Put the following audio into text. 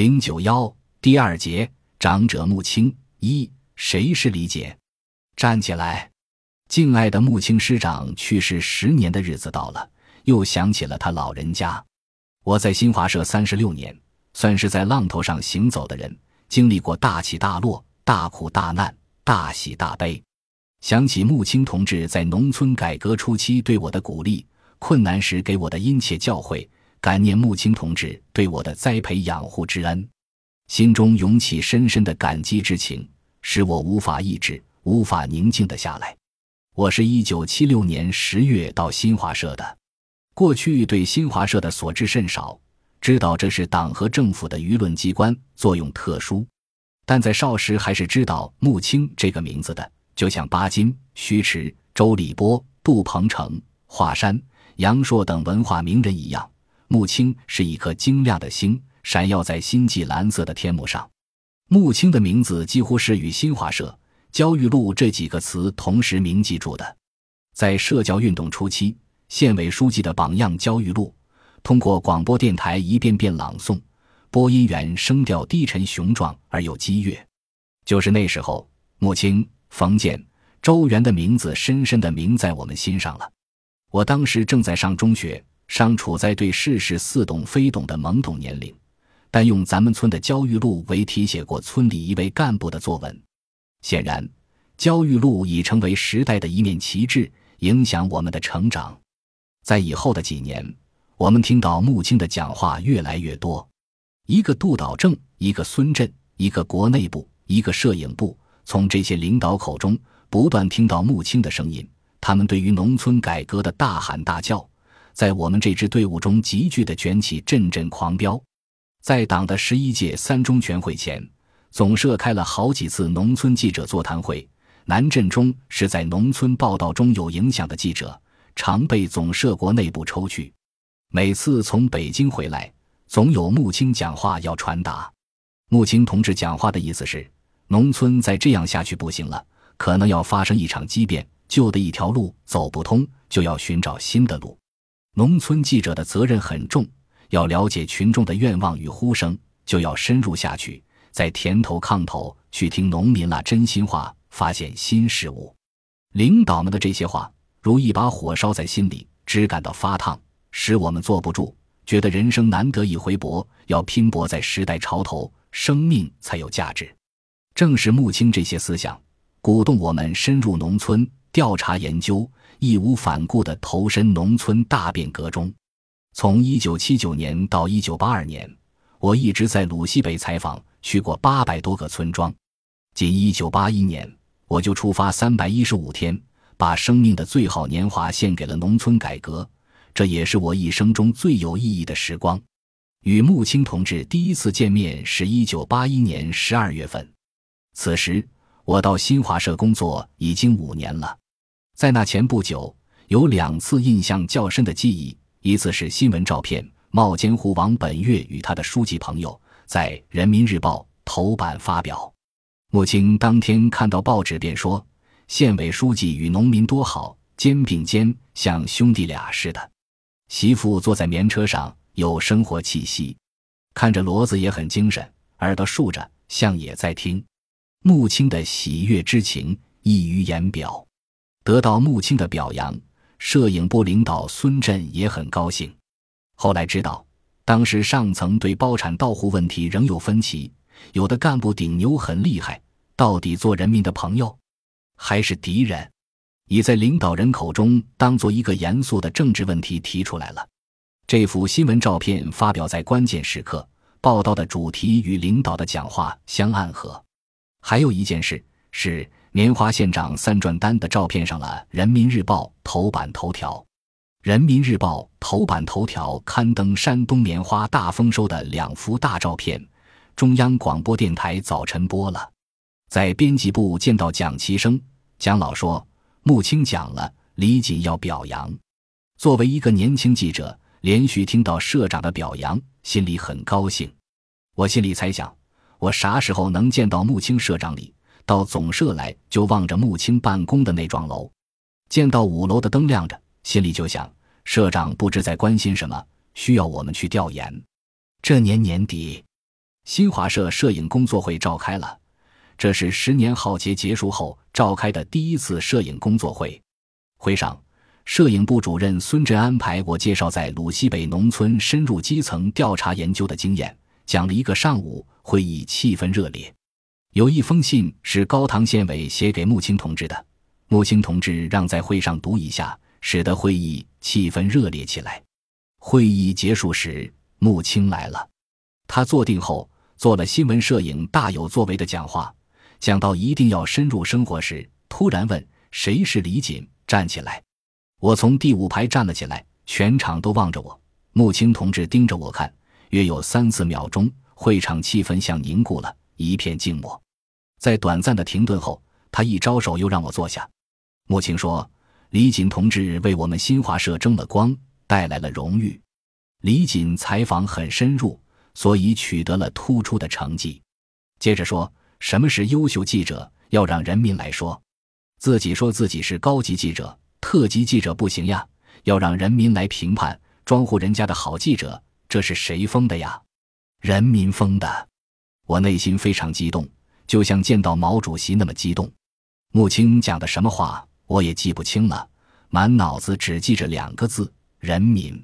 零九幺第二节，长者穆青一，谁是李姐？站起来！敬爱的穆青师长去世十年的日子到了，又想起了他老人家。我在新华社三十六年，算是在浪头上行走的人，经历过大起大落、大苦大难、大喜大悲。想起穆青同志在农村改革初期对我的鼓励，困难时给我的殷切教诲。感念穆青同志对我的栽培养护之恩，心中涌起深深的感激之情，使我无法抑制、无法宁静的下来。我是一九七六年十月到新华社的，过去对新华社的所知甚少，知道这是党和政府的舆论机关，作用特殊，但在少时还是知道穆青这个名字的，就像巴金、徐迟、周立波、杜鹏程、华山、杨朔等文化名人一样。穆青是一颗晶亮的星，闪耀在星际蓝色的天幕上。穆青的名字几乎是与新华社、焦裕禄这几个词同时铭记住的。在社教运动初期，县委书记的榜样焦裕禄，通过广播电台一遍遍朗诵，播音员声调低沉雄壮而又激越。就是那时候，穆青、冯健、周元的名字深深地铭在我们心上了。我当时正在上中学。尚处在对世事似懂非懂的懵懂年龄，但用咱们村的焦裕禄为题写过村里一位干部的作文。显然，焦裕禄已成为时代的一面旗帜，影响我们的成长。在以后的几年，我们听到穆青的讲话越来越多。一个杜导正，一个孙震，一个国内部，一个摄影部，从这些领导口中不断听到穆青的声音，他们对于农村改革的大喊大叫。在我们这支队伍中急剧的卷起阵阵狂飙，在党的十一届三中全会前，总社开了好几次农村记者座谈会。南振中是在农村报道中有影响的记者，常被总社国内部抽去。每次从北京回来，总有穆青讲话要传达。穆青同志讲话的意思是：农村再这样下去不行了，可能要发生一场激变，旧的一条路走不通，就要寻找新的路。农村记者的责任很重，要了解群众的愿望与呼声，就要深入下去，在田头炕头去听农民那真心话，发现新事物。领导们的这些话，如一把火烧在心里，只感到发烫，使我们坐不住，觉得人生难得一回搏，要拼搏在时代潮头，生命才有价值。正是穆青这些思想，鼓动我们深入农村调查研究。义无反顾地投身农村大变革中。从一九七九年到一九八二年，我一直在鲁西北采访，去过八百多个村庄。仅一九八一年，我就出发三百一十五天，把生命的最好年华献给了农村改革。这也是我一生中最有意义的时光。与穆青同志第一次见面是一九八一年十二月份，此时我到新华社工作已经五年了。在那前不久，有两次印象较深的记忆。一次是新闻照片，冒尖湖王本月与他的书记朋友在《人民日报》头版发表。穆青当天看到报纸，便说：“县委书记与农民多好，肩并肩，像兄弟俩似的。”媳妇坐在棉车上，有生活气息，看着骡子也很精神，耳朵竖着，像也在听。穆青的喜悦之情溢于言表。得到穆青的表扬，摄影部领导孙震也很高兴。后来知道，当时上层对包产到户问题仍有分歧，有的干部顶牛很厉害，到底做人民的朋友，还是敌人，已在领导人口中当做一个严肃的政治问题提出来了。这幅新闻照片发表在关键时刻，报道的主题与领导的讲话相暗合。还有一件事是。棉花县长三转单的照片上了《人民日报》头版头条，《人民日报》头版头条刊登山东棉花大丰收的两幅大照片，中央广播电台早晨播了。在编辑部见到蒋其生，蒋老说：“穆青讲了，李锦要表扬。”作为一个年轻记者，连续听到社长的表扬，心里很高兴。我心里猜想，我啥时候能见到穆青社长里？到总社来，就望着穆青办公的那幢楼，见到五楼的灯亮着，心里就想：社长不知在关心什么，需要我们去调研。这年年底，新华社摄影工作会召开了，这是十年浩劫结束后召开的第一次摄影工作会。会上，摄影部主任孙振安排我介绍在鲁西北农村深入基层调查研究的经验，讲了一个上午，会议气氛热烈。有一封信是高唐县委写给穆青同志的，穆青同志让在会上读一下，使得会议气氛热烈起来。会议结束时，穆青来了，他坐定后做了新闻摄影大有作为的讲话，讲到一定要深入生活时，突然问：“谁是李锦？”站起来，我从第五排站了起来，全场都望着我。穆青同志盯着我看，约有三四秒钟，会场气氛像凝固了。一片静默，在短暂的停顿后，他一招手，又让我坐下。穆青说：“李锦同志为我们新华社争了光，带来了荣誉。李锦采访很深入，所以取得了突出的成绩。”接着说：“什么是优秀记者？要让人民来说。自己说自己是高级记者、特级记者不行呀，要让人民来评判。庄户人家的好记者，这是谁封的呀？人民封的。”我内心非常激动，就像见到毛主席那么激动。穆青讲的什么话，我也记不清了，满脑子只记着两个字：人民。